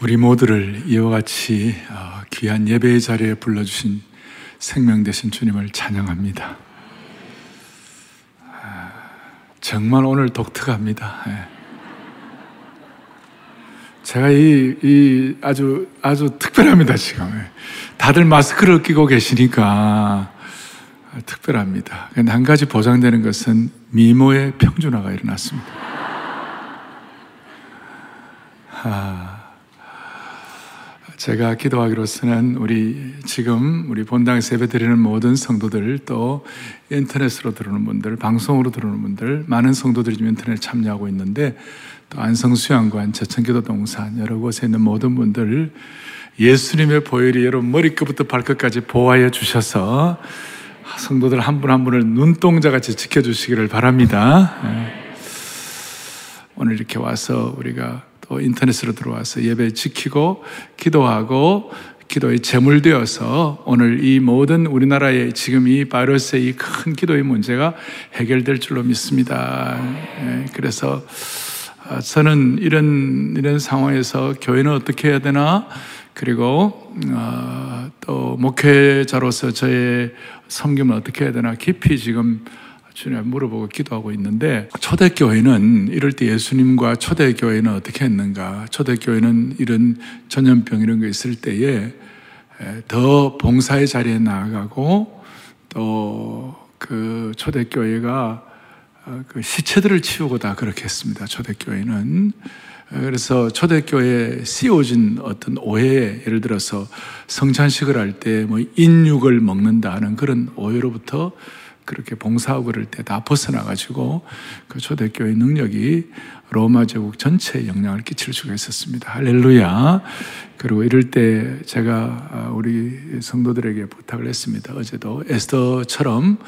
우리 모두를 이와 같이 어, 귀한 예배의 자리에 불러주신 생명 되신 주님을 찬양합니다. 아, 정말 오늘 독특합니다. 예. 제가 이, 이 아주, 아주 특별합니다, 지금. 예. 다들 마스크를 끼고 계시니까 특별합니다. 근데 한 가지 보장되는 것은 미모의 평준화가 일어났습니다. 아. 제가 기도하기로서는 우리 지금 우리 본당에서 예배 드리는 모든 성도들 또 인터넷으로 들어오는 분들, 방송으로 들어오는 분들, 많은 성도들이 지금 인터넷 참여하고 있는데 또 안성수양관, 제천기도 동산 여러 곳에 있는 모든 분들 예수님의 보혈이 여러분 머리끝부터 발끝까지 보호하여 주셔서 성도들 한 분한 분을 눈동자 같이 지켜주시기를 바랍니다. 네. 오늘 이렇게 와서 우리가 또 인터넷으로 들어와서 예배 지키고 기도하고 기도의 제물 되어서 오늘 이 모든 우리나라의 지금 이 바이러스의 이 큰 기도의 문제가 해결될 줄로 믿습니다. 예, 그래서 아, 저는 이런 이런 상황에서 교회는 어떻게 해야 되나 그리고 어, 또 목회자로서 저의 섬김을 어떻게 해야 되나 깊이 지금 주님 물어보고 기도하고 있는데 초대교회는 이럴 때 예수님과 초대교회는 어떻게 했는가? 초대교회는 이런 전염병 이런 거 있을 때에 더 봉사의 자리에 나아가고 또 그 초대교회가 어, 그 시체들을 치우고 다 그렇게 했습니다. 초대교회는. 그래서 초대교회에 씌워진 어떤 오해, 예를 들어서 성찬식을 할 때 뭐 인육을 먹는다 하는 그런 오해로부터 그렇게 봉사하고 그럴 때 다 벗어나가지고 그 초대교회 능력이 로마 제국 전체에 영향을 끼칠 수가 있었습니다. 할렐루야. 그리고 이럴 때 제가 아, 우리 성도들에게 부탁을 했습니다. 어제도 에스더처럼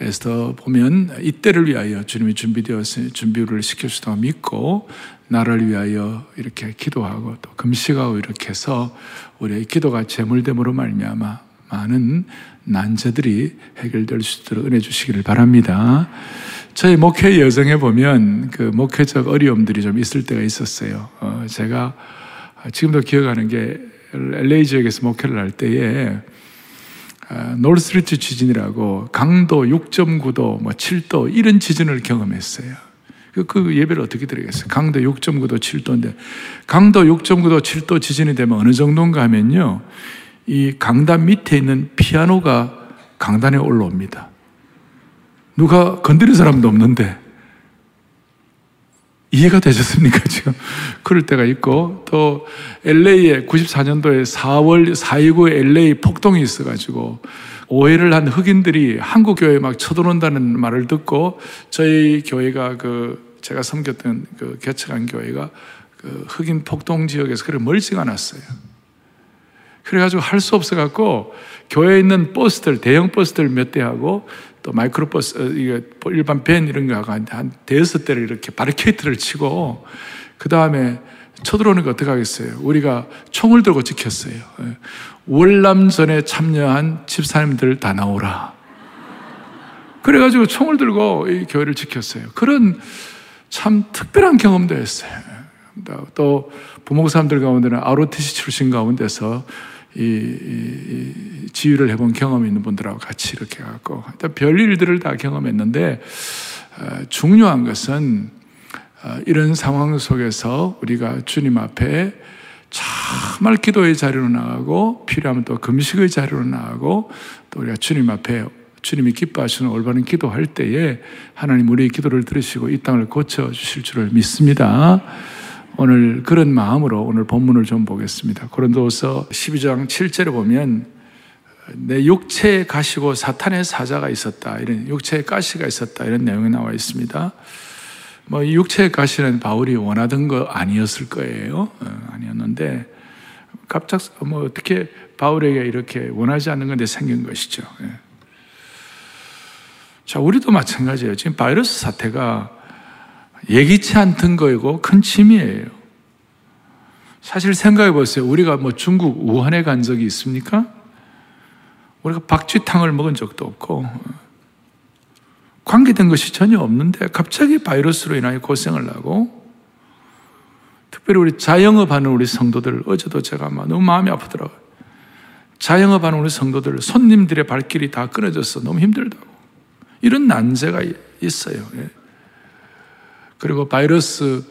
에스더 보면 이때를 위하여 주님이 준비되었으니 준비를 시켜주다 믿고 나를 위하여 이렇게 기도하고 또 금식하고 이렇게 해서 우리의 기도가 재물됨으로 말미암아 많은 난제들이 해결될 수 있도록 은혜 주시기를 바랍니다. 저희 목회 여정에 보면 그 목회적 어려움들이 좀 있을 때가 있었어요. 어, 제가 지금도 기억하는 게 LA 지역에서 목회를 할 때에 어, 노스리지 지진이라고 강도 6.9도, 뭐 7도 이런 지진을 경험했어요. 그, 그 예배를 어떻게 드리겠어요? 강도 6.9도, 7도인데 강도 6.9도, 7도 지진이 되면 어느 정도인가 하면요. 이 강단 밑에 있는 피아노가 강단에 올라옵니다. 누가 건드린 사람도 없는데 이해가 되셨습니까, 지금? 그럴 때가 있고, 또, LA에 94년도에 4월 4.29 LA 폭동이 있어가지고, 오해를 한 흑인들이 한국 교회에 막 쳐들어온다는 말을 듣고, 저희 교회가 그, 제가 섬겼던 그 개척한 교회가 그 흑인 폭동 지역에서 그래 멀지가 않았어요. 그래가지고 할 수 없어갖고 교회에 있는 버스들, 대형 버스들 몇 대하고 또 마이크로 버스, 어, 이게 일반 밴 이런 거 하고 한 대여섯 대를 이렇게 바리케이트를 치고 그 다음에 쳐들어오는 거 어떻게 하겠어요? 우리가 총을 들고 지켰어요. 예. 월남전에 참여한 집사님들 다 나오라. 그래가지고 총을 들고 이 교회를 지켰어요. 그런 참 특별한 경험도 했어요. 또 부목사람들 가운데는 ROTC 출신 가운데서 이, 이, 이 지휘를 해본 경험이 있는 분들하고 같이 이렇게 갖고 별 일들을 다 경험했는데 어, 중요한 것은 어, 이런 상황 속에서 우리가 주님 앞에 정말 기도의 자리로 나가고 필요하면 또 금식의 자리로 나가고 또 우리가 주님 앞에 주님이 기뻐하시는 올바른 기도할 때에 하나님 우리의 기도를 들으시고 이 땅을 고쳐 주실 줄을 믿습니다. 오늘 그런 마음으로 오늘 본문을 좀 보겠습니다. 고린도서 12장 7절에 보면 내 육체에 가시고 사탄의 사자가 있었다. 이런 육체에 가시가 있었다. 이런 내용이 나와 있습니다. 뭐 육체에 가시는 바울이 원하던 거 아니었을 거예요. 어, 아니었는데 갑작 뭐 어떻게 바울에게 이렇게 원하지 않는 건데 생긴 것이죠. 예. 자, 우리도 마찬가지예요. 지금 바이러스 사태가 예기치 않던 거이고 큰 침이에요. 사실 생각해 보세요. 우리가 뭐 중국 우한에 간 적이 있습니까? 우리가 박쥐탕을 먹은 적도 없고 관계된 것이 전혀 없는데 갑자기 바이러스로 인하여 고생을 하고 특별히 우리 자영업하는 우리 성도들 어제도 제가 너무 마음이 아프더라고요. 자영업하는 우리 성도들 손님들의 발길이 다 끊어져서 너무 힘들다고 이런 난제가 있어요. 예. 그리고 바이러스에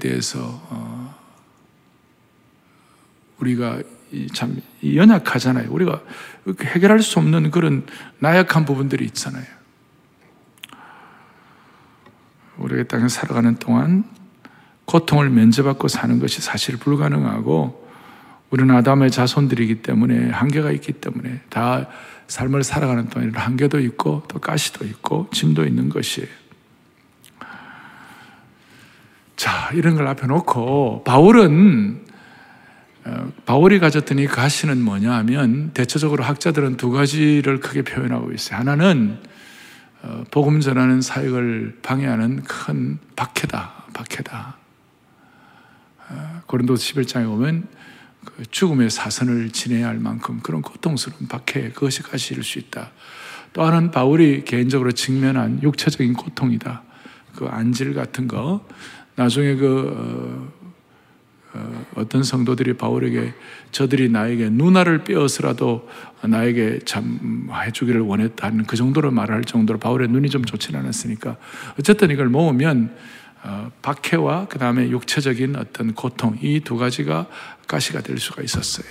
대해서 어, 우리가 참 연약하잖아요. 우리가 해결할 수 없는 그런 나약한 부분들이 있잖아요. 우리가 땅에 살아가는 동안 고통을 면제받고 사는 것이 사실 불가능하고 우리는 아담의 자손들이기 때문에 한계가 있기 때문에 다 삶을 살아가는 동안 한계도 있고 또 가시도 있고 짐도 있는 것이에요. 자, 이런 걸 앞에 놓고 바울은 어, 바울이 가졌던 이 가시는 뭐냐 하면 대체적으로 학자들은 두 가지를 크게 표현하고 있어요. 하나는 어, 복음 전하는 사역을 방해하는 큰 박해다. 박해다. 어, 고린도서 11장에 보면 그 죽음의 사선을 지내야 할 만큼 그런 고통스러운 박해 그것이 가시일 수 있다. 또 하나는 바울이 개인적으로 직면한 육체적인 고통이다. 그 안질 같은 거 나중에 그 어, 떤 성도들이 바울에게 저들이 나에게 누나를 빼어서라도 나에게 참 해주기를 원했다는 그 정도로 말할 정도로 바울의 눈이 좀 좋지는 않았으니까 어쨌든 이걸 모으면 어, 박해와 그 다음에 육체적인 어떤 고통 이 두 가지가 가시가 될 수가 있었어요.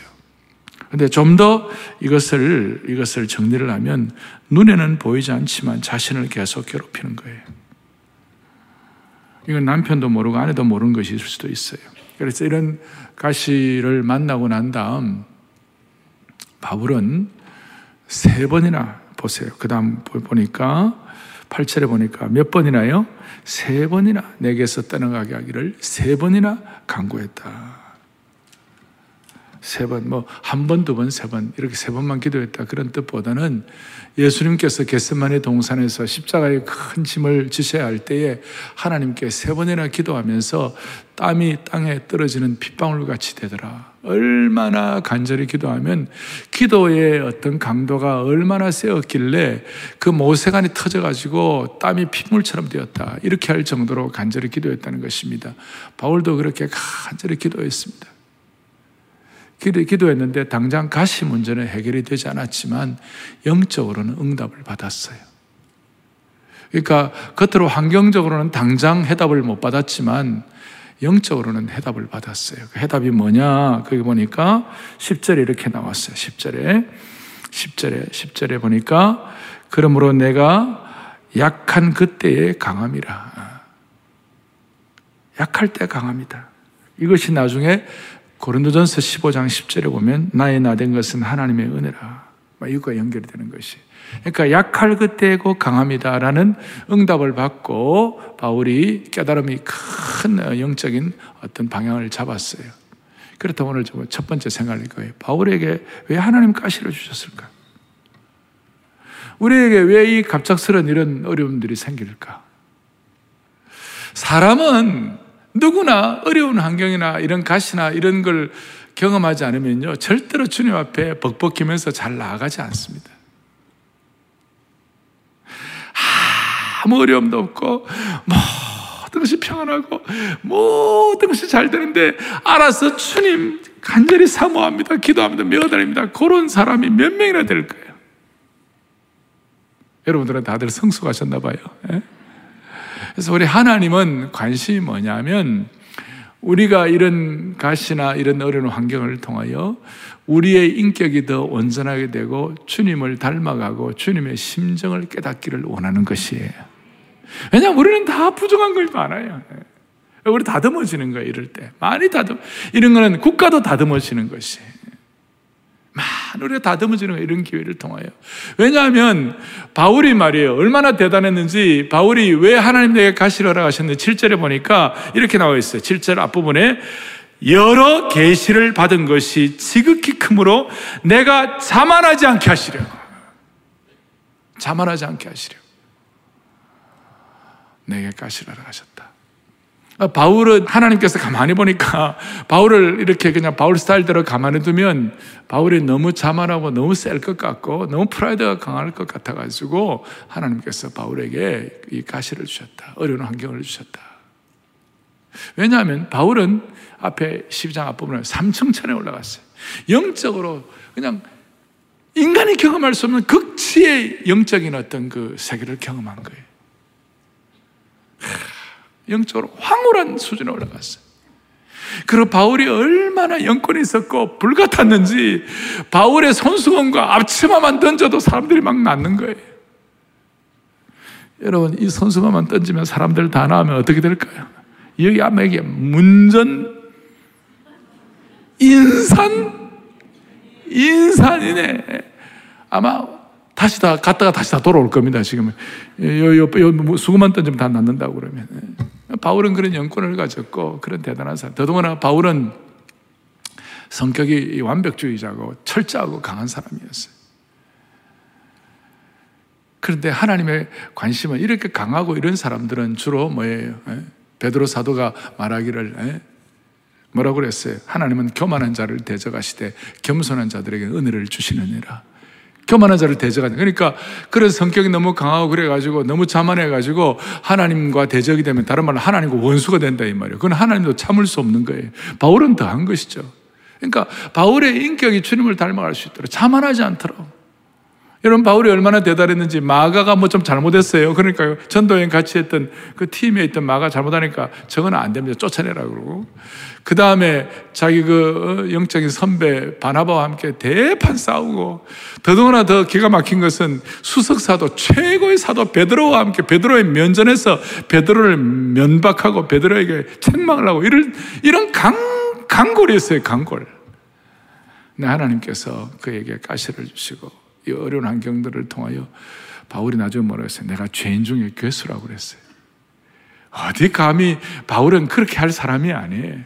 근데 좀 더 이것을 이것을 정리를 하면 눈에는 보이지 않지만 자신을 계속 괴롭히는 거예요. 이건 남편도 모르고 아내도 모르는 것일 수도 있어요. 그래서 이런 가시를 만나고 난 다음 바울은 세 번이나 보세요. 그 다음 보니까 8절에 보니까 몇 번이나요? 세 번이나 내게서 떠나가게 하기를 세 번이나 강구했다. 세 번, 뭐, 한 번, 두 번, 세 번, 이렇게 세 번만 기도했다. 그런 뜻보다는 예수님께서 겟세만의 동산에서 십자가의 큰 짐을 지셔야 할 때에 하나님께 세 번이나 기도하면서 땀이 땅에 떨어지는 핏방울 같이 되더라. 얼마나 간절히 기도하면 기도의 어떤 강도가 얼마나 세었길래 그 모세관이 터져가지고 땀이 핏물처럼 되었다. 이렇게 할 정도로 간절히 기도했다는 것입니다. 바울도 그렇게 간절히 기도했습니다. 기도, 했는데 당장 가시 문제는 해결이 되지 않았지만 영적으로는 응답을 받았어요. 그러니까 겉으로 환경적으로는 당장 해답을 못 받았지만 영적으로는 해답을 받았어요. 그 해답이 뭐냐? 거기 보니까 10절에 이렇게 나왔어요. 10절에. 10절에, 10절에 보니까 그러므로 내가 약한 그때에 강함이라. 약할 때 강합니다. 이것이 나중에 고린도전서 15장 10절에 보면 나의 나된 것은 하나님의 은혜라. 이것과 연결이 되는 것이. 그러니까 약할 그때고 강합니다라는 응답을 받고 바울이 깨달음이 큰 영적인 어떤 방향을 잡았어요. 그렇다면 오늘 첫 번째 생각할 거예요. 바울에게 왜 하나님 가시를 주셨을까? 우리에게 왜 이 갑작스런 이런 어려움들이 생길까? 사람은 누구나 어려운 환경이나 이런 가시나 이런 걸 경험하지 않으면요, 절대로 주님 앞에 벅벅이면서 잘 나아가지 않습니다. 아무 어려움도 없고, 모든 것이 평안하고, 모든 것이 잘 되는데, 알아서 주님 간절히 사모합니다. 기도합니다. 메어다닙니다. 그런 사람이 몇 명이나 될까요? 여러분들은 다들 성숙하셨나 봐요. 예? 그래서 우리 하나님은 관심이 뭐냐면 우리가 이런 가시나 이런 어려운 환경을 통하여 우리의 인격이 더 온전하게 되고 주님을 닮아가고 주님의 심정을 깨닫기를 원하는 것이에요. 왜냐하면 우리는 다 부족한 걸 많아요. 우리 다듬어지는 거예요, 이럴 때. 많이 다듬, 이런 거는 국가도 다듬어지는 것이에요. 우리가 다듬어지는 이런 기회를 통하여. 왜냐하면 바울이 말이에요. 얼마나 대단했는지 바울이 왜 하나님에게 가시를 허락하셨는지 7절에 보니까 이렇게 나와 있어요. 7절 앞부분에 여러 계시를 받은 것이 지극히 크므로 내가 자만하지 않게 하시려. 자만하지 않게 하시려. 내게 가시를 허락하셨다. 아, 바울은 하나님께서 가만히 보니까 바울을 이렇게 그냥 바울 스타일대로 가만히 두면 바울이 너무 자만하고 너무 셀 것 같고 너무 프라이드가 강할 것 같아가지고 하나님께서 바울에게 이 가시를 주셨다. 어려운 환경을 주셨다. 왜냐하면 바울은 앞에 12장 앞부분에 3층천에 올라갔어요. 영적으로 그냥 인간이 경험할 수 없는 극치의 영적인 어떤 그 세계를 경험한 거예요. 영적으로 황홀한 수준에 올라갔어요. 그리고 바울이 얼마나 영권이 있었고 불같았는지 바울의 손수건과 앞치마만 던져도 사람들이 막 낫는 거예요. 여러분 이 손수건만 던지면 사람들 다 나오면 어떻게 될까요? 여기 아마 이게 문전 인산 인산이네. 아마 다시 다 갔다가 다시 다 돌아올 겁니다. 지금 요, 요, 요 수고만 던지면 다 낫는다고 그러면 바울은 그런 영권을 가졌고 그런 대단한 사람. 더더구나 바울은 성격이 완벽주의자고 철저하고 강한 사람이었어요. 그런데 하나님의 관심은 이렇게 강하고 이런 사람들은 주로 뭐예요? 베드로 사도가 말하기를 뭐라고 그랬어요? 하나님은 교만한 자를 대적하시되 겸손한 자들에게 은혜를 주시느니라. 교만한 자를 대적하는. 그러니까 그런 성격이 너무 강하고 그래가지고 너무 자만해가지고 하나님과 대적이 되면 다른 말로 하나님과 원수가 된다 이 말이에요. 그건 하나님도 참을 수 없는 거예요. 바울은 더한 것이죠. 그러니까 바울의 인격이 주님을 닮아갈 수 있도록 자만하지 않도록. 여러분 바울이 얼마나 대단했는지 마가가 뭐 좀 잘못했어요. 그러니까 전도여행 같이 했던 그 팀에 있던 마가 잘못하니까 저거는 안 됩니다. 쫓아내라 그러고 그 다음에 자기 그 어, 영적인 선배 바나바와 함께 대판 싸우고 더더구나 더 기가 막힌 것은 수석 사도 최고의 사도 베드로와 함께 베드로의 면전에서 베드로를 면박하고 베드로에게 책망을 하고 이런 이런 강 강골이었어요. 강골. 네, 하나님께서 그에게 가시를 주시고 이 어려운 환경들을 통하여 바울이 나중에 뭐라고 했어요? 내가 죄인 중에 괴수라고 그랬어요. 어디 감히 바울은 그렇게 할 사람이 아니에요.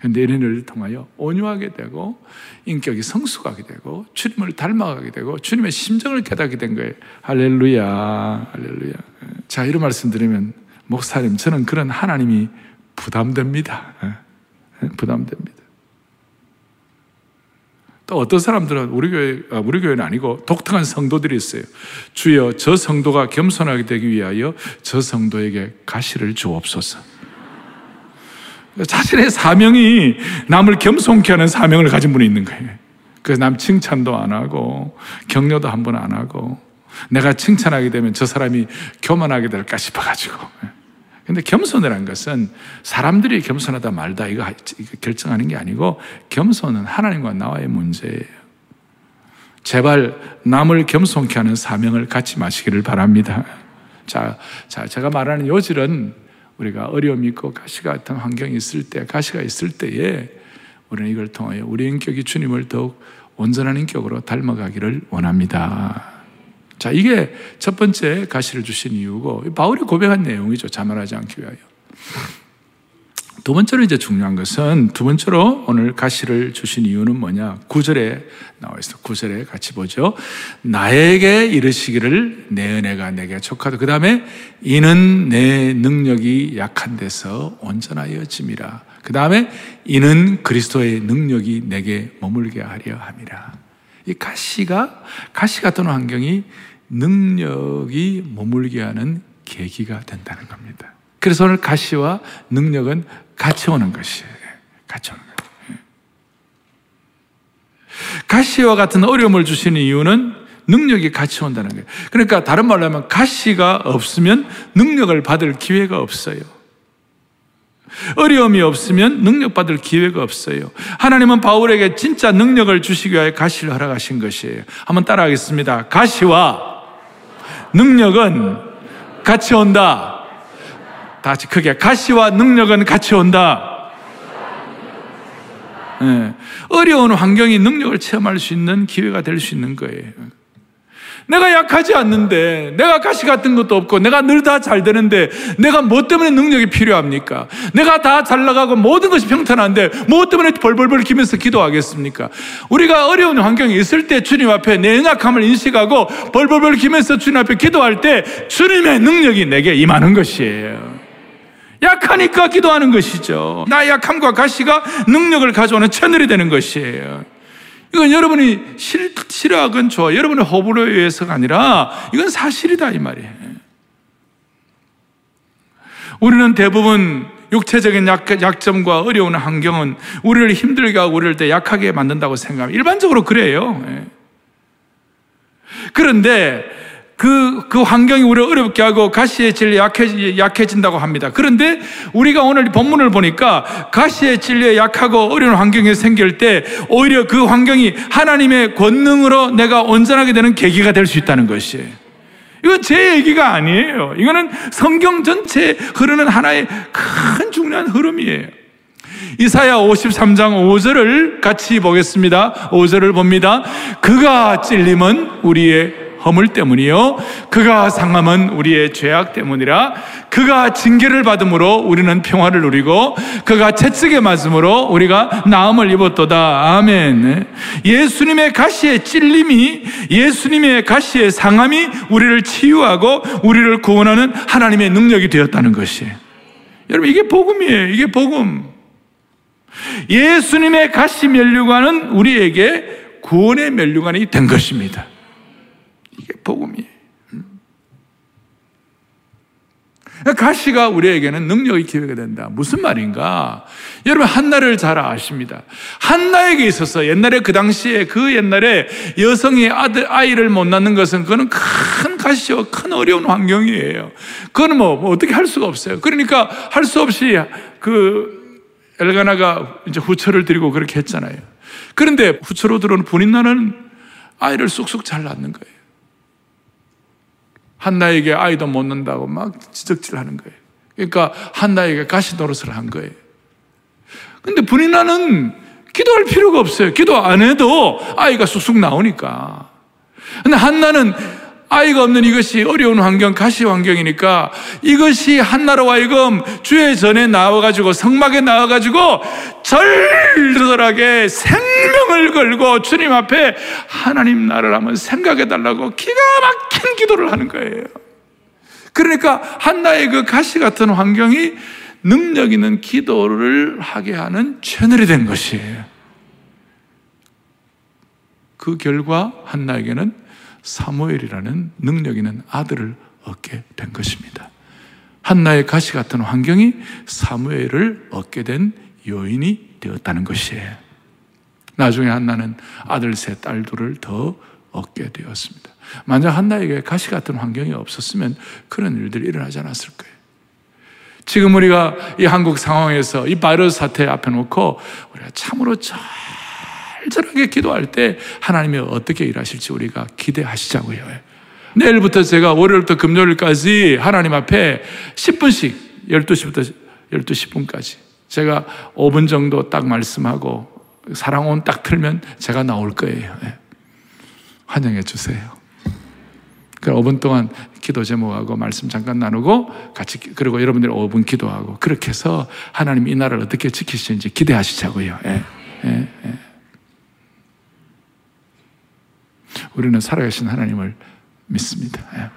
근데 이런 통하여 온유하게 되고 인격이 성숙하게 되고 주님을 닮아가게 되고 주님의 심정을 깨닫게 된 거예요. 할렐루야, 할렐루야. 자, 이런 말씀 드리면 목사님, 저는 그런 하나님이 부담됩니다. 부담됩니다. 또 어떤 사람들은 우리 교회, 아, 우리 교회는 아니고 독특한 성도들이 있어요. 주여, 저 성도가 겸손하게 되기 위하여 저 성도에게 가시를 주옵소서. 자신의 사명이 남을 겸손케 하는 사명을 가진 분이 있는 거예요. 그래서 남 칭찬도 안 하고, 격려도 한 번 안 하고, 내가 칭찬하게 되면 저 사람이 교만하게 될까 싶어가지고. 근데 겸손이라는 것은 사람들이 겸손하다 말다 이거 결정하는 게 아니고 겸손은 하나님과 나와의 문제예요. 제발 남을 겸손케 하는 사명을 갖지 마시기를 바랍니다. 자, 자, 제가 말하는 요질은 우리가 어려움이 있고 가시 같은 환경이 있을 때, 가시가 있을 때에 우리는 이걸 통하여 우리 인격이 주님을 더욱 온전한 인격으로 닮아가기를 원합니다. 자, 이게 첫 번째 가시를 주신 이유고, 바울이 고백한 내용이죠. 자만하지 않기 위하여. 두 번째로 이제 중요한 것은 두 번째로 오늘 가시를 주신 이유는 뭐냐? 구절에 나와 있어. 구절에 같이 보죠. 나에게 이르시기를 내 은혜가 내게 촉하다. 그 다음에 이는 내 능력이 약한 데서 온전하여 짐이라. 그 다음에 이는 그리스도의 능력이 내게 머물게 하려 함이라. 이 가시가 가시 같은 환경이 능력이 머물게 하는 계기가 된다는 겁니다. 그래서 오늘 가시와 능력은 같이 오는 것이에요. 같이 오는 거예요. 가시와 같은 어려움을 주시는 이유는 능력이 같이 온다는 거예요. 그러니까 다른 말로 하면 가시가 없으면 능력을 받을 기회가 없어요. 어려움이 없으면 능력받을 기회가 없어요. 하나님은 바울에게 진짜 능력을 주시기 위하여 가시를 허락하신 것이에요. 한번 따라하겠습니다. 가시와 능력은 같이 온다. 다시 크게. 가시와 능력은 같이 온다. 네. 어려운 환경이 능력을 체험할 수 있는 기회가 될 수 있는 거예요. 내가 약하지 않는데, 내가 가시 같은 것도 없고, 내가 늘 다 잘 되는데, 내가 뭐 때문에 능력이 필요합니까? 내가 다 잘 나가고 모든 것이 평탄한데, 뭐 때문에 벌벌벌 기면서 기도하겠습니까? 우리가 어려운 환경에 있을 때 주님 앞에 내 연약함을 인식하고, 벌벌벌 기면서 주님 앞에 기도할 때, 주님의 능력이 내게 임하는 것이에요. 약하니까 기도하는 것이죠. 나 약함과 가시가 능력을 가져오는 채널이 되는 것이에요. 이건 여러분이 싫, 싫어하건 좋아. 여러분의 호불호에 의해서가 아니라 이건 사실이다 이 말이에요. 우리는 대부분 육체적인 약, 약점과 어려운 환경은 우리를 힘들게 하고 우리를 더 약하게 만든다고 생각합니다. 일반적으로 그래요. 예. 그런데 그, 그 환경이 우리를 어렵게 하고 가시의 진리 약해, 약해진다고 합니다. 그런데 우리가 오늘 본문을 보니까 가시의 진리에 약하고 어려운 환경이 생길 때 오히려 그 환경이 하나님의 권능으로 내가 온전하게 되는 계기가 될 수 있다는 것이에요. 이건 제 얘기가 아니에요. 이거는 성경 전체에 흐르는 하나의 큰 중요한 흐름이에요. 이사야 53장 5절을 같이 보겠습니다. 5절을 봅니다. 그가 찔림은 우리의 허물 때문이요. 그가 상함은 우리의 죄악 때문이라. 그가 징계를 받음으로 우리는 평화를 누리고 그가 채찍에 맞음으로 우리가 나음을 입었도다. 아멘. 예수님의 가시의 찔림이 예수님의 가시의 상함이 우리를 치유하고 우리를 구원하는 하나님의 능력이 되었다는 것이에요. 여러분 이게 복음이에요. 이게 복음. 예수님의 가시 면류관은 우리에게 구원의 면류관이 된 것입니다. 이게 복음이에요. 음. 가시가 우리에게는 능력이 기회가 된다. 무슨 말인가? 여러분, 한나를 잘 아십니다. 한나에게 있어서 옛날에 그 당시에 그 옛날에 여성이 아들, 아이를 못 낳는 것은 그거는 큰 가시와 큰 어려운 환경이에요. 그거는 뭐, 뭐 어떻게 할 수가 없어요. 그러니까 할 수 없이 그 엘가나가 이제 후처를 드리고 그렇게 했잖아요. 그런데 후처로 들어온 분인 나는 아이를 쑥쑥 잘 낳는 거예요. 한나에게 아이도 못 낳는다고 막 지적질 하는 거예요. 그러니까 한나에게 가시 노릇을 한 거예요. 근데 분이 나는 기도할 필요가 없어요. 기도 안 해도 아이가 쑥쑥 나오니까. 근데 한나는 아이가 없는 이것이 어려운 환경, 가시 환경이니까 이것이 한나라와 이금 주의 전에 나와가지고 성막에 나와가지고 절절하게 생명을 걸고 주님 앞에 하나님 나를 한번 생각해 달라고 기가 막힌 기도를 하는 거예요. 그러니까 한나의 그 가시 같은 환경이 능력 있는 기도를 하게 하는 채널이 된 것이에요. 그 결과 한나에게는 사무엘이라는 능력 있는 아들을 얻게 된 것입니다. 한나의 가시 같은 환경이 사무엘을 얻게 된 요인이 되었다는 것이에요. 나중에 한나는 아들 셋, 딸 둘을 더 얻게 되었습니다. 만약 한나에게 가시 같은 환경이 없었으면 그런 일들이 일어나지 않았을 거예요. 지금 우리가 이 한국 상황에서 이 바이러스 사태 앞에 놓고 우리가 참으로 잘 간절하게 기도할 때 하나님이 어떻게 일하실지 우리가 기대하시자고요. 내일부터 제가 월요일부터 금요일까지 하나님 앞에 10분씩 12시부터 12시 10분까지 제가 5분 정도 딱 말씀하고 사랑온 딱 틀면 제가 나올 거예요. 예. 환영해 주세요. 그 5분 동안 기도 제목하고 말씀 잠깐 나누고 같이 그리고 여러분들 5분 기도하고 그렇게 해서 하나님 이 나라를 어떻게 지키시는지 기대하시자고요. 예. 예. 예. 우리는 살아계신 하나님을 믿습니다. 예.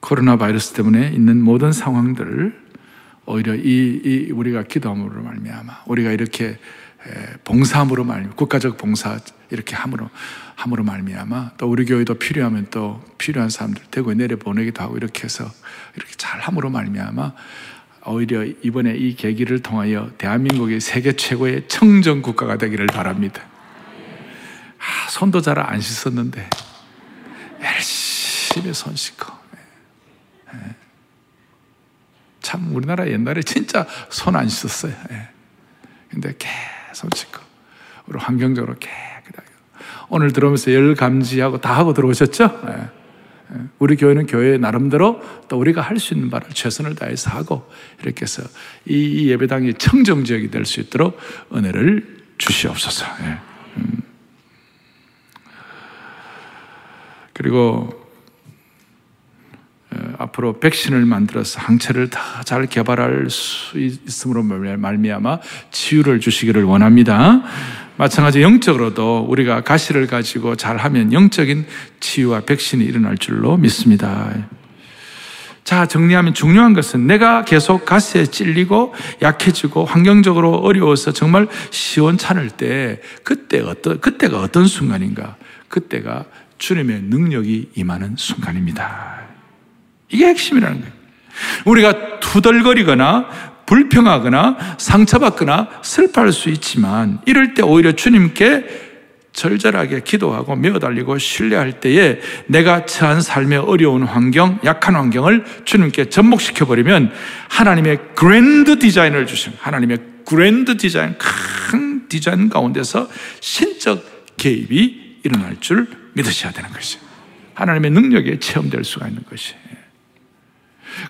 코로나 바이러스 때문에 있는 모든 상황들을 오히려 이, 이 우리가 기도함으로 말미암아 우리가 이렇게 봉사함으로 말미 국가적 봉사 이렇게 함으로 함으로 말미암아 또 우리 교회도 필요하면 또 필요한 사람들 대구에 내려 보내기도 하고 이렇게 해서 이렇게 잘 함으로 말미암아 오히려 이번에 이 계기를 통하여 대한민국이 세계 최고의 청정 국가가 되기를 바랍니다. 아, 손도 잘 안 씻었는데 열심히 손 씻고 예. 예. 참 우리나라 옛날에 진짜 손 안 씻었어요. 예. 근데 계속 씻고 우리 환경적으로 깨끗하게 오늘 들어오면서 열 감지하고 다 하고 들어오셨죠? 우리 교회는 교회 나름대로 또 우리가 할 수 있는 바를 최선을 다해서 하고 이렇게 해서 이 예배당이 청정 지역이 될 수 있도록 은혜를 주시옵소서. 예. 음. 그리고 어, 앞으로 백신을 만들어서 항체를 다잘 개발할 수 있음으로 말미암아 치유를 주시기를 원합니다. 마찬가지 영적으로도 우리가 가시를 가지고 잘하면 영적인 치유와 백신이 일어날 줄로 믿습니다. 자, 정리하면 중요한 것은 내가 계속 가스에 찔리고 약해지고 환경적으로 어려워서 정말 시원찮을 때 그때 어떤, 그때가 어떤 순간인가? 그때가 주님의 능력이 임하는 순간입니다. 이게 핵심이라는 거예요. 우리가 투덜거리거나 불평하거나 상처받거나 슬퍼할 수 있지만 이럴 때 오히려 주님께 절절하게 기도하고 메어달리고 신뢰할 때에 내가 처한 삶의 어려운 환경, 약한 환경을 주님께 접목시켜 버리면 하나님의 grand design을 주신 하나님의 grand design, 큰 디자인 가운데서 신적 개입이 일어날 줄 믿으셔야 되는 것이 하나님의 능력에 체험될 수가 있는 것이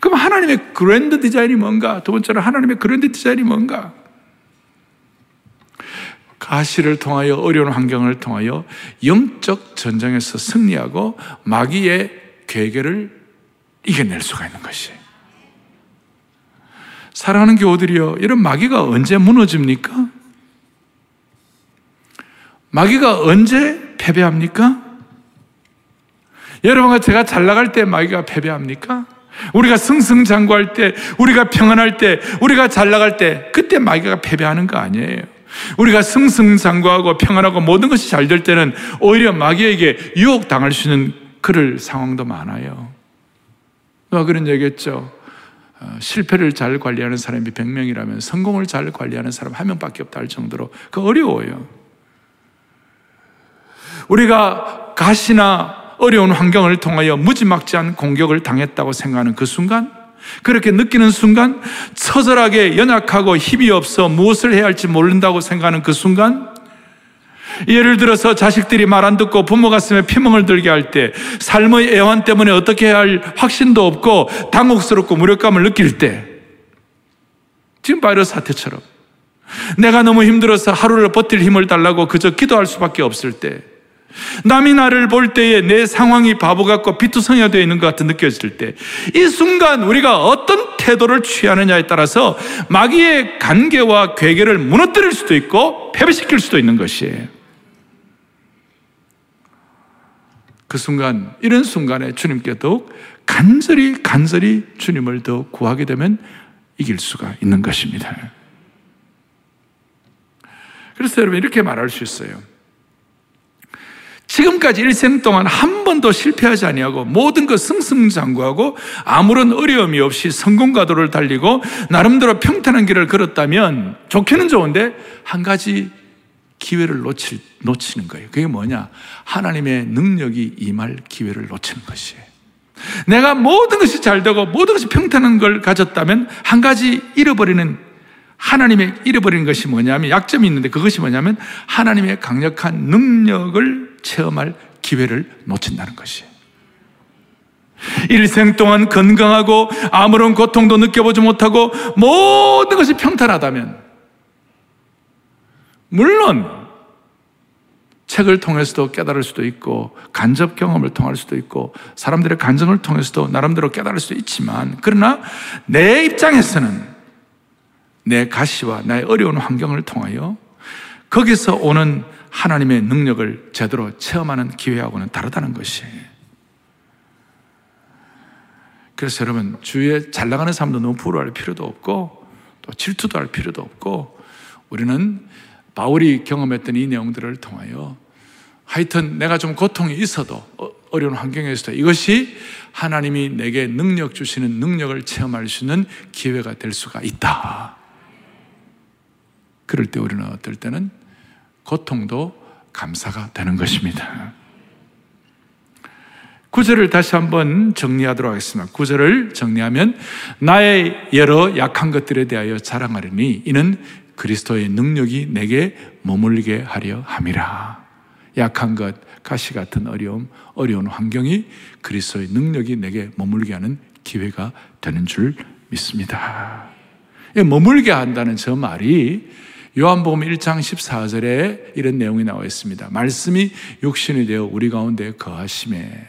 그럼 하나님의 grand design이 뭔가? 두 번째로 하나님의 grand design이 뭔가? 가시를 통하여 어려운 환경을 통하여 영적 전쟁에서 승리하고 마귀의 괴계를 이겨낼 수가 있는 것이. 사랑하는 교우들이요, 이런 마귀가 언제 무너집니까? 마귀가 언제 패배합니까? 여러분과 제가 잘 나갈 때 마귀가 패배합니까? 우리가 승승장구할 때, 우리가 평안할 때, 우리가 잘 나갈 때, 그때 마귀가 패배하는 거 아니에요. 우리가 승승장구하고 평안하고 모든 것이 잘 될 때는 오히려 마귀에게 유혹당할 수 있는 그럴 상황도 많아요. 누가 그런 얘기했죠. 어, 실패를 잘 관리하는 사람이 100명이라면 성공을 잘 관리하는 사람 한 명밖에 없다 할 정도로 그 어려워요. 우리가 가시나 어려운 환경을 통하여 무지막지한 공격을 당했다고 생각하는 그 순간, 그렇게 느끼는 순간, 처절하게 연약하고 힘이 없어 무엇을 해야 할지 모른다고 생각하는 그 순간, 예를 들어서 자식들이 말 안 듣고 부모 가슴에 피멍을 들게 할 때, 삶의 애환 때문에 어떻게 해야 할 확신도 없고, 당혹스럽고 무력감을 느낄 때, 지금 바이러스 사태처럼, 내가 너무 힘들어서 하루를 버틸 힘을 달라고 그저 기도할 수밖에 없을 때, 남이 나를 볼 때에 내 상황이 바보 같고 비투성이가 있는 것 같은 느껴질 때, 이 순간 우리가 어떤 태도를 취하느냐에 따라서 마귀의 관계와 괴계를 무너뜨릴 수도 있고 패배시킬 수도 있는 것이에요. 그 순간, 이런 순간에 주님께 더욱 간절히, 간절히 주님을 더 구하게 되면 이길 수가 있는 것입니다. 그래서 여러분 이렇게 말할 수 있어요. 지금까지 일생 동안 한 번도 실패하지 아니하고 모든 것 승승장구하고 아무런 어려움이 없이 성공 가도를 달리고 나름대로 평탄한 길을 걸었다면 좋기는 좋은데 한 가지 기회를 놓칠, 놓치는 거예요. 그게 뭐냐? 하나님의 능력이 임할 기회를 놓치는 것이에요. 내가 모든 것이 잘 되고 모든 것이 평탄한 걸 가졌다면 한 가지 잃어버리는 하나님의 잃어버리는 것이 뭐냐면 약점이 있는데 그것이 뭐냐면 하나님의 강력한 능력을 체험할 기회를 놓친다는 것이에요. 일생 동안 건강하고 아무런 고통도 느껴보지 못하고 모든 것이 평탄하다면 물론 책을 통해서도 깨달을 수도 있고 간접 경험을 통할 수도 있고 사람들의 간증을 통해서도 나름대로 깨달을 수도 있지만 그러나 내 입장에서는 내 가시와 나의 어려운 환경을 통하여 거기서 오는 하나님의 능력을 제대로 체험하는 기회하고는 다르다는 것이. 그래서 여러분, 주위에 잘 나가는 사람도 너무 부러워할 필요도 없고, 또 질투도 할 필요도 없고, 우리는 바울이 경험했던 이 내용들을 통하여 하여튼 내가 좀 고통이 있어도 어, 어려운 환경에서도 이것이 하나님이 내게 능력 주시는 능력을 체험할 수 있는 기회가 될 수가 있다. 그럴 때 우리는 어떨 때는 고통도 감사가 되는 것입니다. 구절을 다시 한번 정리하도록 하겠습니다. 구절을 정리하면 나의 여러 약한 것들에 대하여 자랑하려니 이는 그리스도의 능력이 내게 머물게 하려 함이라. 약한 것, 가시 같은 어려움, 어려운 환경이 그리스도의 능력이 내게 머물게 하는 기회가 되는 줄 믿습니다. 머물게 한다는 저 말이 요한복음 1장 14절에 이런 내용이 나와 있습니다. 말씀이 육신이 되어 우리 가운데 거하심에.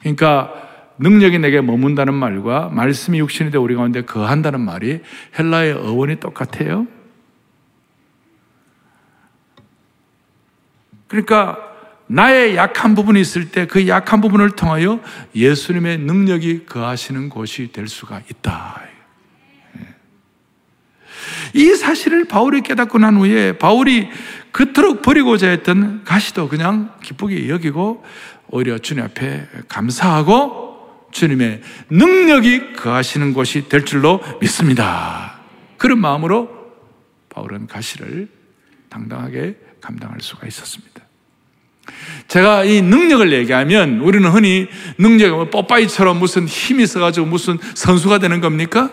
그러니까 능력이 내게 머문다는 말과 말씀이 육신이 되어 우리 가운데 거한다는 말이 헬라의 어원이 똑같아요. 그러니까 나의 약한 부분이 있을 때 그 약한 부분을 통하여 예수님의 능력이 거하시는 곳이 될 수가 있다. 이 사실을 바울이 깨닫고 난 후에 바울이 그토록 버리고자 했던 가시도 그냥 기쁘게 여기고 오히려 주님 앞에 감사하고 주님의 능력이 거하시는 곳이 될 줄로 믿습니다. 그런 마음으로 바울은 가시를 당당하게 감당할 수가 있었습니다. 제가 이 능력을 얘기하면 우리는 흔히 능력이 뽀빠이처럼 무슨 힘이 있어가지고 무슨 선수가 되는 겁니까?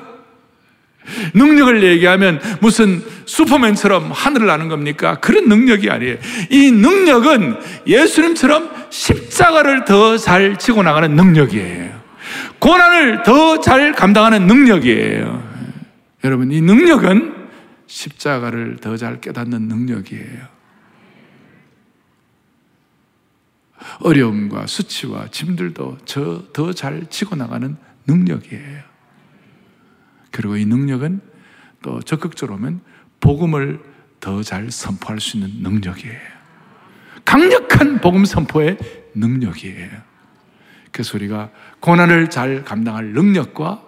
능력을 얘기하면 무슨 슈퍼맨처럼 하늘을 나는 겁니까? 그런 능력이 아니에요. 이 능력은 예수님처럼 십자가를 더잘 지고 나가는 능력이에요. 고난을 더 잘 감당하는 능력이에요. 여러분, 이 능력은 십자가를 더 잘 깨닫는 능력이에요. 어려움과 수치와 짐들도 저 더잘 지고 나가는 능력이에요. 그리고 이 능력은 또 적극적으로 하면 복음을 더 잘 선포할 수 있는 능력이에요. 강력한 복음 선포의 능력이에요. 그래서 우리가 고난을 잘 감당할 능력과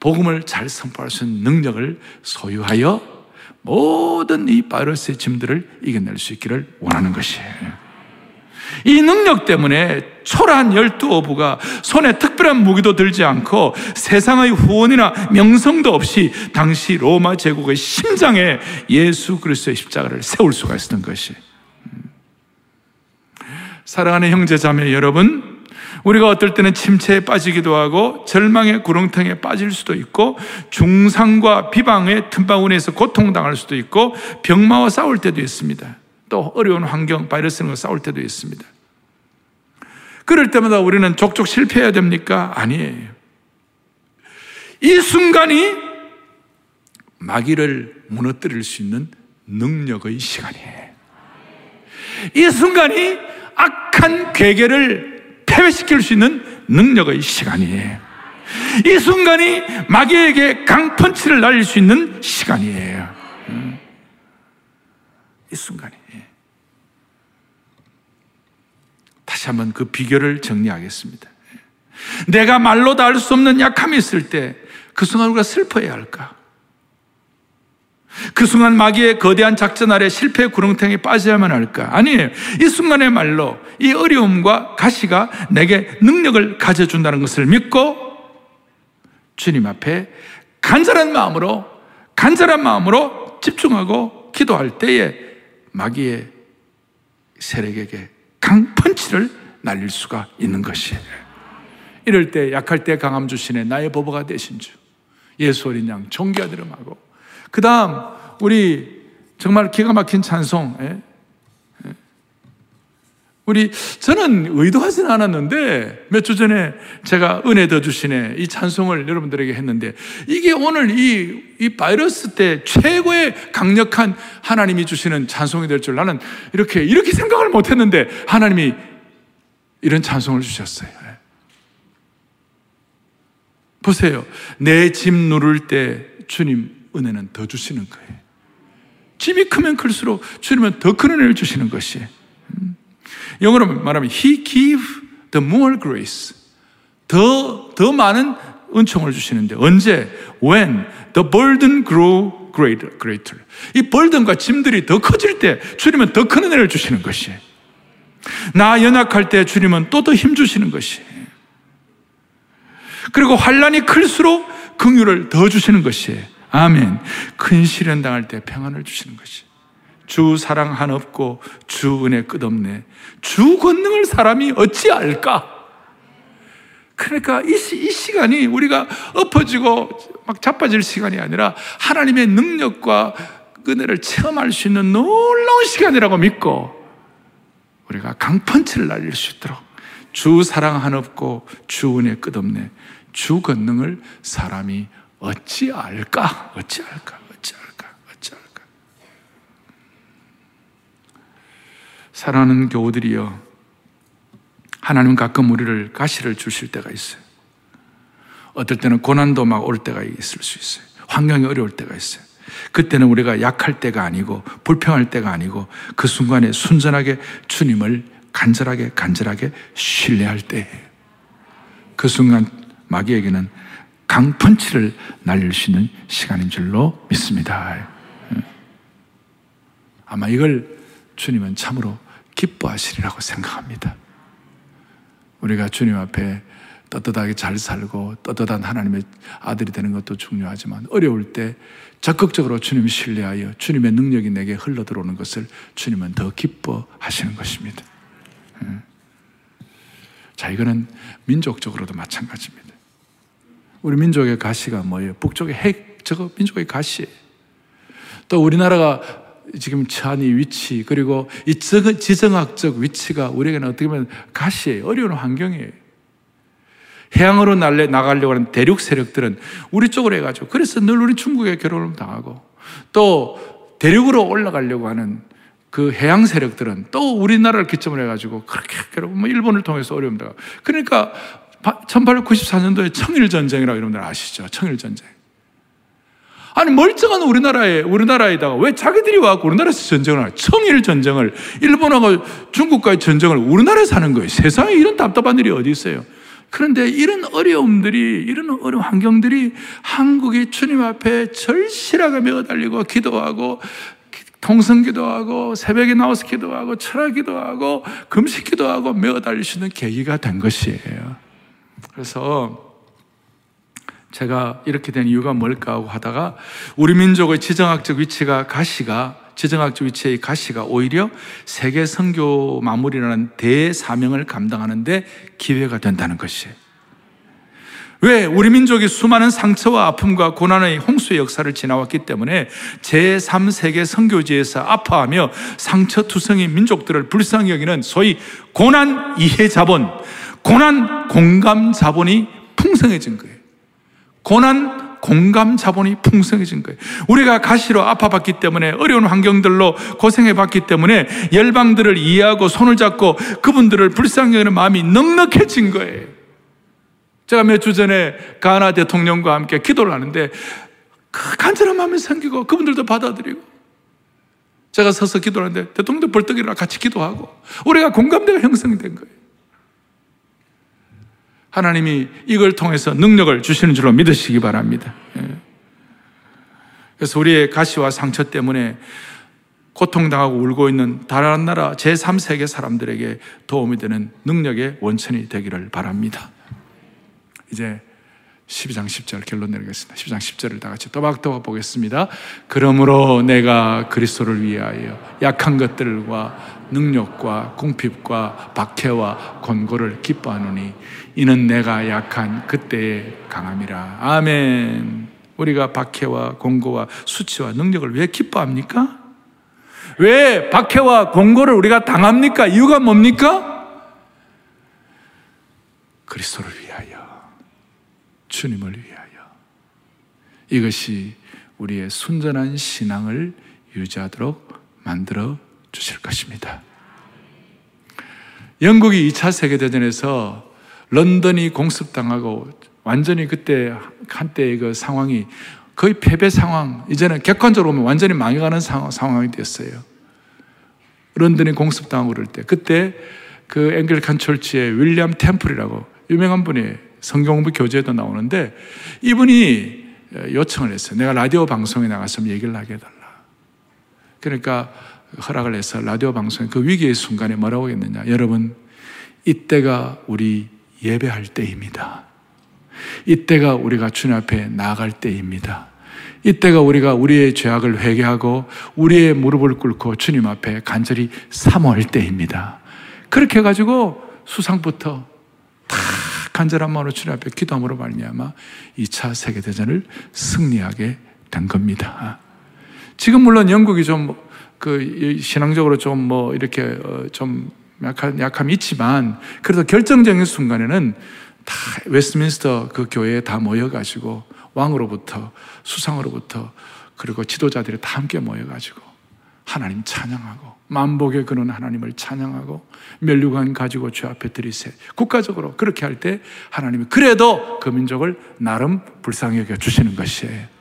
복음을 잘 선포할 수 있는 능력을 소유하여 모든 이 바이러스의 짐들을 이겨낼 수 있기를 원하는 것이에요. 이 능력 때문에 초라한 열두 어부가 손에 특별한 무기도 들지 않고 세상의 후원이나 명성도 없이 당시 로마 제국의 심장에 예수 그리스도의 십자가를 세울 수가 있었던 것이. 사랑하는 형제 자매 여러분, 우리가 어떨 때는 침체에 빠지기도 하고 절망의 구렁텅이에 빠질 수도 있고 중상과 비방의 틈바구니에서 고통당할 수도 있고 병마와 싸울 때도 있습니다. 또 어려운 환경, 바이러스와 싸울 때도 있습니다. 그럴 때마다 우리는 족족 실패해야 됩니까? 아니에요. 이 순간이 마귀를 무너뜨릴 수 있는 능력의 시간이에요. 이 순간이 악한 괴계를 폐회시킬 수 있는 능력의 시간이에요. 이 순간이 마귀에게 강펀치를 날릴 수 있는 시간이에요. 음. 이 순간이. 다시 한번 그 비결을 정리하겠습니다. 내가 말로 다 할 수 없는 약함이 있을 때 그 순간 우리가 슬퍼해야 할까? 그 순간 마귀의 거대한 작전 아래 실패의 구렁텅이에 빠져야만 할까? 아니에요. 이 순간의 말로 이 어려움과 가시가 내게 능력을 가져준다는 것을 믿고 주님 앞에 간절한 마음으로 간절한 마음으로 집중하고 기도할 때에 마귀의 세력에게 강펀 치를 날릴 수가 있는 것이에요. 이럴 때 약할 때 강함 주시네. 나의 보보가 되신 주. 예수 어린 양 존귀하드름하고. 그 다음 우리 정말 기가 막힌 찬송. 예? 우리 저는 의도하진 않았는데 몇 주 전에 제가 은혜 더 주시네. 이 찬송을 여러분들에게 했는데 이게 오늘 이, 이 바이러스 때 최고의 강력한 하나님이 주시는 찬송이 될 줄 나는 이렇게 이렇게 생각을 못했는데 하나님이 이런 찬송을 주셨어요. 보세요. 내 짐 누를 때 주님 은혜는 더 주시는 거예요. 짐이 크면 클수록 주님은 더 큰 은혜를 주시는 것이에요. 영어로 말하면 He give the more grace. 더, 더 많은 은총을 주시는데 언제? When the burden grow greater. greater. 이 burden과 짐들이 더 커질 때 주님은 더 큰 은혜를 주시는 것이에요. 나 연약할 때 주님은 또 더 힘 주시는 것이에요. 그리고 환란이 클수록 긍휼을 더 주시는 것이에요. 아멘. 큰 시련 당할 때 평안을 주시는 것이에요. 주 사랑 한없고 주 은혜 끝없네. 주 권능을 사람이 어찌 알까? 그러니까 이, 이 시간이 우리가 엎어지고 막 자빠질 시간이 아니라 하나님의 능력과 은혜를 체험할 수 있는 놀라운 시간이라고 믿고 우리가 강펀치를 날릴 수 있도록 주 사랑 한없고 주 은혜 끝없네. 주 권능을 사람이 어찌 알까? 어찌 알까? 사랑하는 교우들이여, 하나님 가끔 우리를 가시를 주실 때가 있어요. 어떨 때는 고난도 막 올 때가 있을 수 있어요. 환경이 어려울 때가 있어요. 그때는 우리가 약할 때가 아니고 불평할 때가 아니고 그 순간에 순전하게 주님을 간절하게 간절하게 신뢰할 때예요. 그 순간 마귀에게는 강펀치를 날릴 수 있는 시간인 줄로 믿습니다. 아마 이걸 주님은 참으로 기뻐하시리라고 생각합니다. 우리가 주님 앞에 떳떳하게 잘 살고 떳떳한 하나님의 아들이 되는 것도 중요하지만 어려울 때 적극적으로 주님 신뢰하여 주님의 능력이 내게 흘러 들어오는 것을 주님은 더 기뻐하시는 것입니다. 음. 자, 이거는 민족적으로도 마찬가지입니다. 우리 민족의 가시가 뭐예요? 북쪽의 핵, 저거 민족의 가시예요. 또 우리나라가 지금 처한 이 위치, 그리고 이 지정학적 위치가 우리에게는 어떻게 보면 가시예요. 어려운 환경이에요. 해양으로 날래 나가려고 하는 대륙 세력들은 우리 쪽으로 해가지고 그래서 늘 우리 중국에 괴로움을 당하고 또 대륙으로 올라가려고 하는 그 해양 세력들은 또 우리나라를 기점으로 해가지고 그렇게 괴로워 뭐 일본을 통해서 어려움 당하고 그러니까 1894년도에 청일전쟁이라고 여러분들 아시죠? 청일전쟁. 아니 멀쩡한 우리나라에 우리나라에다가 왜 자기들이 와고 우리나라에서 전쟁을 하냐? 청일 전쟁을 일본하고 중국과의 전쟁을 우리나라에서 하는 거예요. 세상에 이런 답답한 일이 어디 있어요? 그런데 이런 어려움들이, 이런 어려운 환경들이 한국이 주님 앞에 절실하게 매어 달리고 기도하고 통성 기도하고 새벽에 나와서 기도하고 철학 기도하고 금식 기도하고 매어 달릴 수 있는 계기가 된 것이에요. 그래서 제가 이렇게 된 이유가 뭘까 하고 하다가 우리 민족의 지정학적 위치가 가시가 지정학적 위치의 가시가 오히려 세계 선교 마무리라는 대사명을 감당하는데 기회가 된다는 것이에요. 왜? 우리 민족이 수많은 상처와 아픔과 고난의 홍수의 역사를 지나왔기 때문에 제3세계 선교지에서 아파하며 상처투성인 민족들을 불쌍히 여기는 소위 고난 이해 자본, 고난 공감 자본이 풍성해진 거예요. 고난 공감 자본이 풍성해진 거예요. 우리가 가시로 아파봤기 때문에 어려운 환경들로 고생해봤기 때문에 열방들을 이해하고 손을 잡고 그분들을 불쌍히 여기는 마음이 넉넉해진 거예요. 제가 몇 주 전에 가나 대통령과 함께 기도를 하는데 그 간절한 마음이 생기고 그분들도 받아들이고 제가 서서 기도를 하는데 대통령도 벌떡 일어나 같이 기도하고 우리가 공감대가 형성된 거예요. 하나님이 이걸 통해서 능력을 주시는 줄로 믿으시기 바랍니다. 예. 그래서 우리의 가시와 상처 때문에 고통당하고 울고 있는 다른 나라 제3세계 사람들에게 도움이 되는 능력의 원천이 되기를 바랍니다. 이제 12장 10절 결론 내리겠습니다. 12장 10절을 다 같이 또박또박 보겠습니다. 그러므로 내가 그리스도를 위하여 약한 것들과 능력과 궁핍과 박해와 권고를 기뻐하노니 이는 내가 약한 그때의 강함이라. 아멘. 우리가 박해와 공고와 수치와 능력을 왜 기뻐합니까? 왜 박해와 공고를 우리가 당합니까? 이유가 뭡니까? 그리스도를 위하여. 주님을 위하여. 이것이 우리의 순전한 신앙을 유지하도록 만들어 주실 것입니다. 영국이 2차 세계대전에서 런던이 공습당하고 완전히 그때 한때의 그 상황이 거의 패배 상황, 이제는 객관적으로 보면 완전히 망해가는 상황, 이 됐어요. 런던이 공습당하고 그럴 때, 그때 그 앵글칸 철치의 윌리엄 템플이라고 유명한 분이 성경공부 교재에도 나오는데 이분이 요청을 했어요. 내가 라디오 방송에 나가서 얘기를 하게 해달라. 그러니까 허락을 해서 라디오 방송에 그 위기의 순간에 뭐라고 했느냐. 여러분, 이때가 우리 예배할 때입니다. 이때가 우리가 주님 앞에 나아갈 때입니다. 이때가 우리가 우리의 죄악을 회개하고 우리의 무릎을 꿇고 주님 앞에 간절히 사모할 때입니다. 그렇게 해가지고 수상부터 다 간절한 마음으로 주님 앞에 기도함으로 말미암아 2차 세계대전을 승리하게 된 겁니다. 지금 물론 영국이 좀 그 신앙적으로 좀 뭐 이렇게 어, 좀 약한, 약함이 있지만 그래도 결정적인 순간에는 다 웨스트민스터 그 교회에 다 모여가지고 왕으로부터 수상으로부터 그리고 지도자들이 다 함께 모여가지고 하나님 찬양하고 만복의 그는 하나님을 찬양하고 멸류관 가지고 주 앞에 들이세 국가적으로 그렇게 할 때 하나님이 그래도 그 민족을 나름 불쌍히 여겨 주시는 것이에요.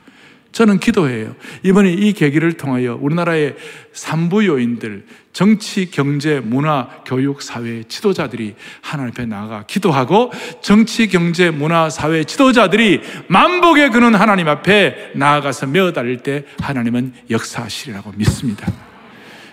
저는 기도해요. 이번에 이 계기를 통하여 우리나라의 삼부 요인들, 정치, 경제, 문화, 교육, 사회 지도자들이 하나님 앞에 나가 기도하고 정치, 경제, 문화, 사회 지도자들이 만복에 그는 하나님 앞에 나아가서 메어 달릴 때 하나님은 역사하시리라고 믿습니다.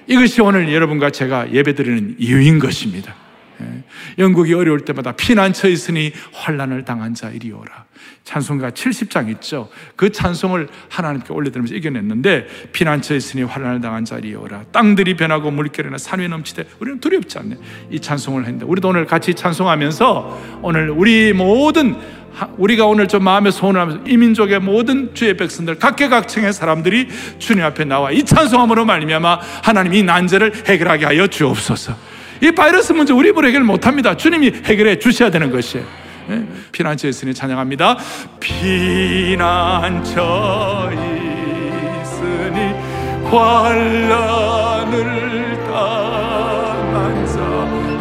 이것이 오늘 여러분과 제가 예배드리는 이유인 것입니다. 예. 영국이 어려울 때마다 피난처에 있으니 환란을 당한 자 이리 오라. 찬송가 70장 있죠. 그 찬송을 하나님께 올려드리면서 이겨냈는데 피난처에 있으니 환란을 당한 자 이리 오라. 땅들이 변하고 물결이나 산위 넘치되 우리는 두렵지 않네. 이 찬송을 했는데 우리도 오늘 같이 찬송하면서 오늘 우리 모든 우리가 오늘 좀 마음에 소원을 하면서 이민족의 모든 주의 백성들 각계각층의 사람들이 주님 앞에 나와 이 찬송함으로 말미암아 하나님 이 난제를 해결하게 하여 주옵소서. 이 바이러스 문제 우리 입으로 해결 못합니다. 주님이 해결해 주셔야 되는 것이에요. 예? 피난처에 있으니 찬양합니다. 피난처 있으니 환란을 당한 자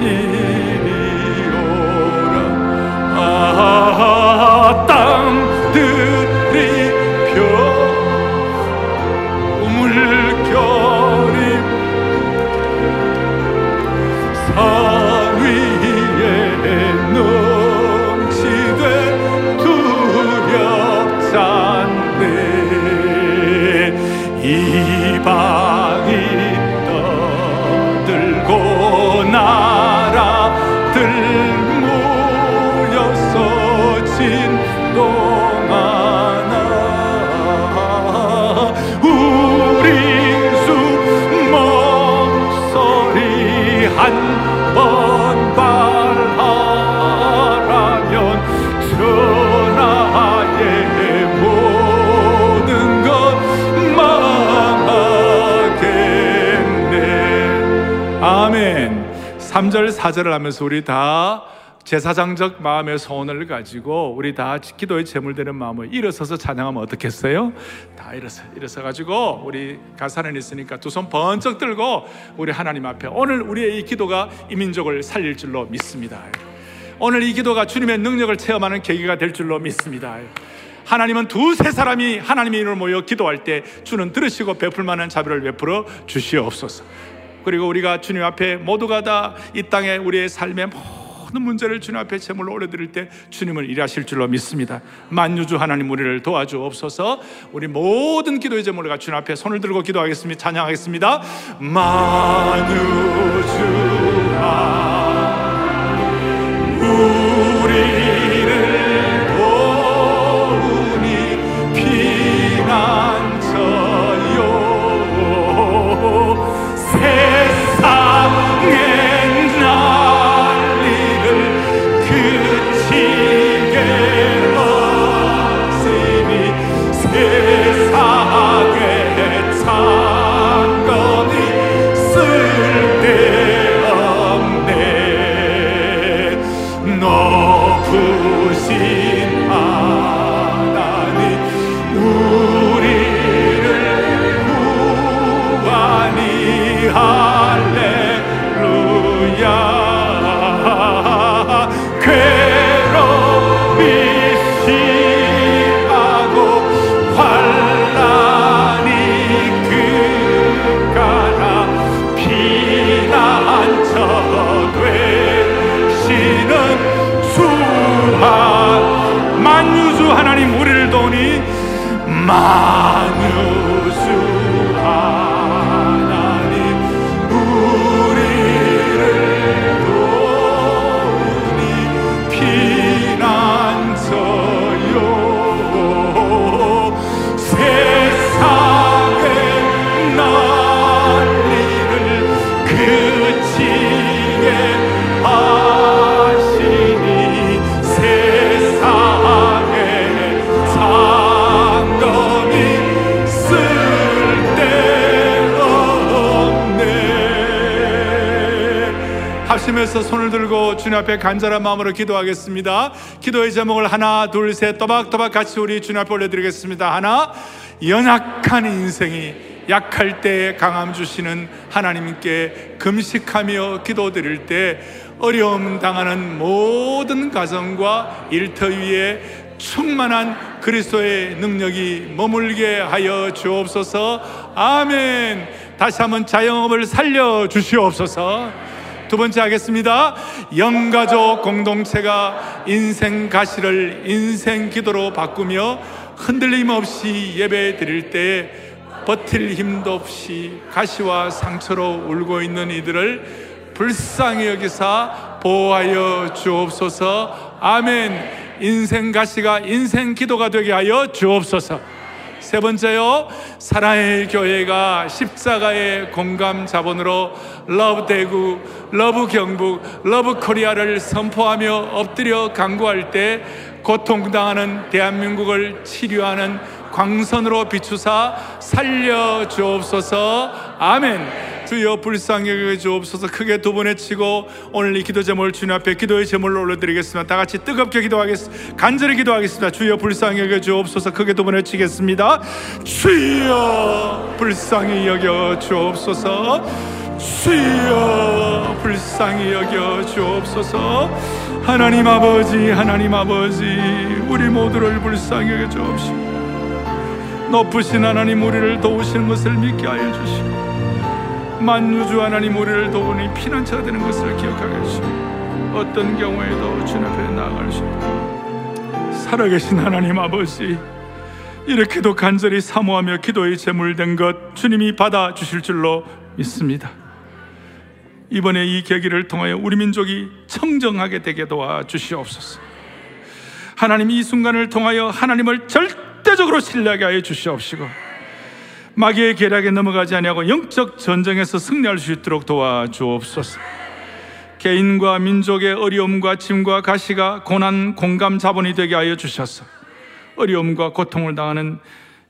이리 오라 아, 땅 이방이 떠들고 나라들 모여서 진동하나 우리 주 목소리 한 3절 4절을 하면서 우리 다 제사장적 마음의 소원을 가지고 우리 다 기도의 제물되는 마음을 일어서서 찬양하면 어떻겠어요? 다 일어서 일어서 가지고 우리 가사는 있으니까 두 손 번쩍 들고 우리 하나님 앞에 오늘 우리의 이 기도가 이 민족을 살릴 줄로 믿습니다. 오늘 이 기도가 주님의 능력을 체험하는 계기가 될 줄로 믿습니다. 하나님은 두세 사람이 하나님의 이름을 모여 기도할 때 주는 들으시고 베풀 만한 자비를 베풀어 주시옵소서. 그리고 우리가 주님 앞에 모두가 다 이 땅에 우리의 삶의 모든 문제를 주님 앞에 제물로 올려드릴 때 주님을 일하실 줄로 믿습니다. 만유주 하나님 우리를 도와주옵소서. 우리 모든 기도의 제물을 갖 주님 앞에 손을 들고 기도하겠습니다. 찬양하겠습니다. 만유주 하 우리를 도우니 피난 합심해서 손을 들고 주님 앞에 간절한 마음으로 기도하겠습니다. 기도의 제목을 하나 둘 셋 또박또박 같이 우리 주님 앞에 올려드리겠습니다. 하나 연약한 인생이 약할 때 강함 주시는 하나님께 금식하며 기도드릴 때 어려움 당하는 모든 가정과 일터 위에 충만한 그리스도의 능력이 머물게 하여 주옵소서. 아멘. 다시 한번 자영업을 살려 주시옵소서 두 번째 하겠습니다 영가족 공동체가 인생 가시를 인생 기도로 바꾸며 흔들림 없이 예배 드릴 때 버틸 힘도 없이 가시와 상처로 울고 있는 이들을 불쌍히 여기사 보호하여 주옵소서. 아멘. 인생 가시가 인생 기도가 되게 하여 주옵소서. 세 번째요, 사랑의 교회가 십자가의 공감 자본으로 love 대구, love 경북, love Korea를 선포하며 엎드려 간구할 때 고통당하는 대한민국을 치료하는 광선으로 비추사 살려 주옵소서. 아멘. 주여 불쌍히 여겨 주옵소서. 크게 두번 외치고 오늘 이 기도 제목을 주님 앞에 기도의 제목을 올려드리겠습니다. 다 같이 뜨겁게 기도하겠습니다 간절히 기도하겠습니다. 주여 불쌍히 여겨 주옵소서. 크게 두번 외치겠습니다. 주여 불쌍히 여겨 주옵소서. 주여 불쌍히 여겨 주옵소서. 하나님 아버지 하나님 아버지 우리 모두를 불쌍히 여겨 주옵시고 높으신 하나님 우리를 도우시는 것을 믿게 하여 주시고 만유주 하나님 우리를 도우니 피난처가 되는 것을 기억하게 하시고 어떤 경우에도 주님 앞에 나아갈 수 있도록 살아계신 하나님 아버지 이렇게도 간절히 사모하며 기도의 제물된 것 주님이 받아 주실 줄로 믿습니다. 이번에 이 계기를 통하여 우리 민족이 청정하게 되게 도와 주시옵소서. 하나님 이 순간을 통하여 하나님을 절대적으로 신뢰하게 하여 주시옵시고 마귀의 계략에 넘어가지 아니하고 영적 전쟁에서 승리할 수 있도록 도와주옵소서. 개인과 민족의 어려움과 짐과 가시가 고난 공감 자본이 되게 하여 주셔서 어려움과 고통을 당하는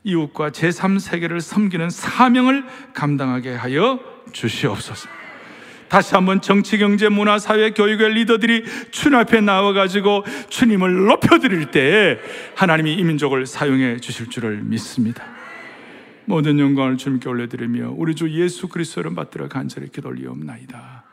이웃과 제3세계를 섬기는 사명을 감당하게 하여 주시옵소서. 다시 한번 정치, 경제, 문화, 사회, 교육의 리더들이 주님 앞에 나와가지고 주님을 높여드릴 때 하나님이 이 민족을 사용해 주실 줄을 믿습니다. 모든 영광을 주님께 올려드리며 우리 주 예수 그리스도를 받들어 간절히 기도 올리옵나이다.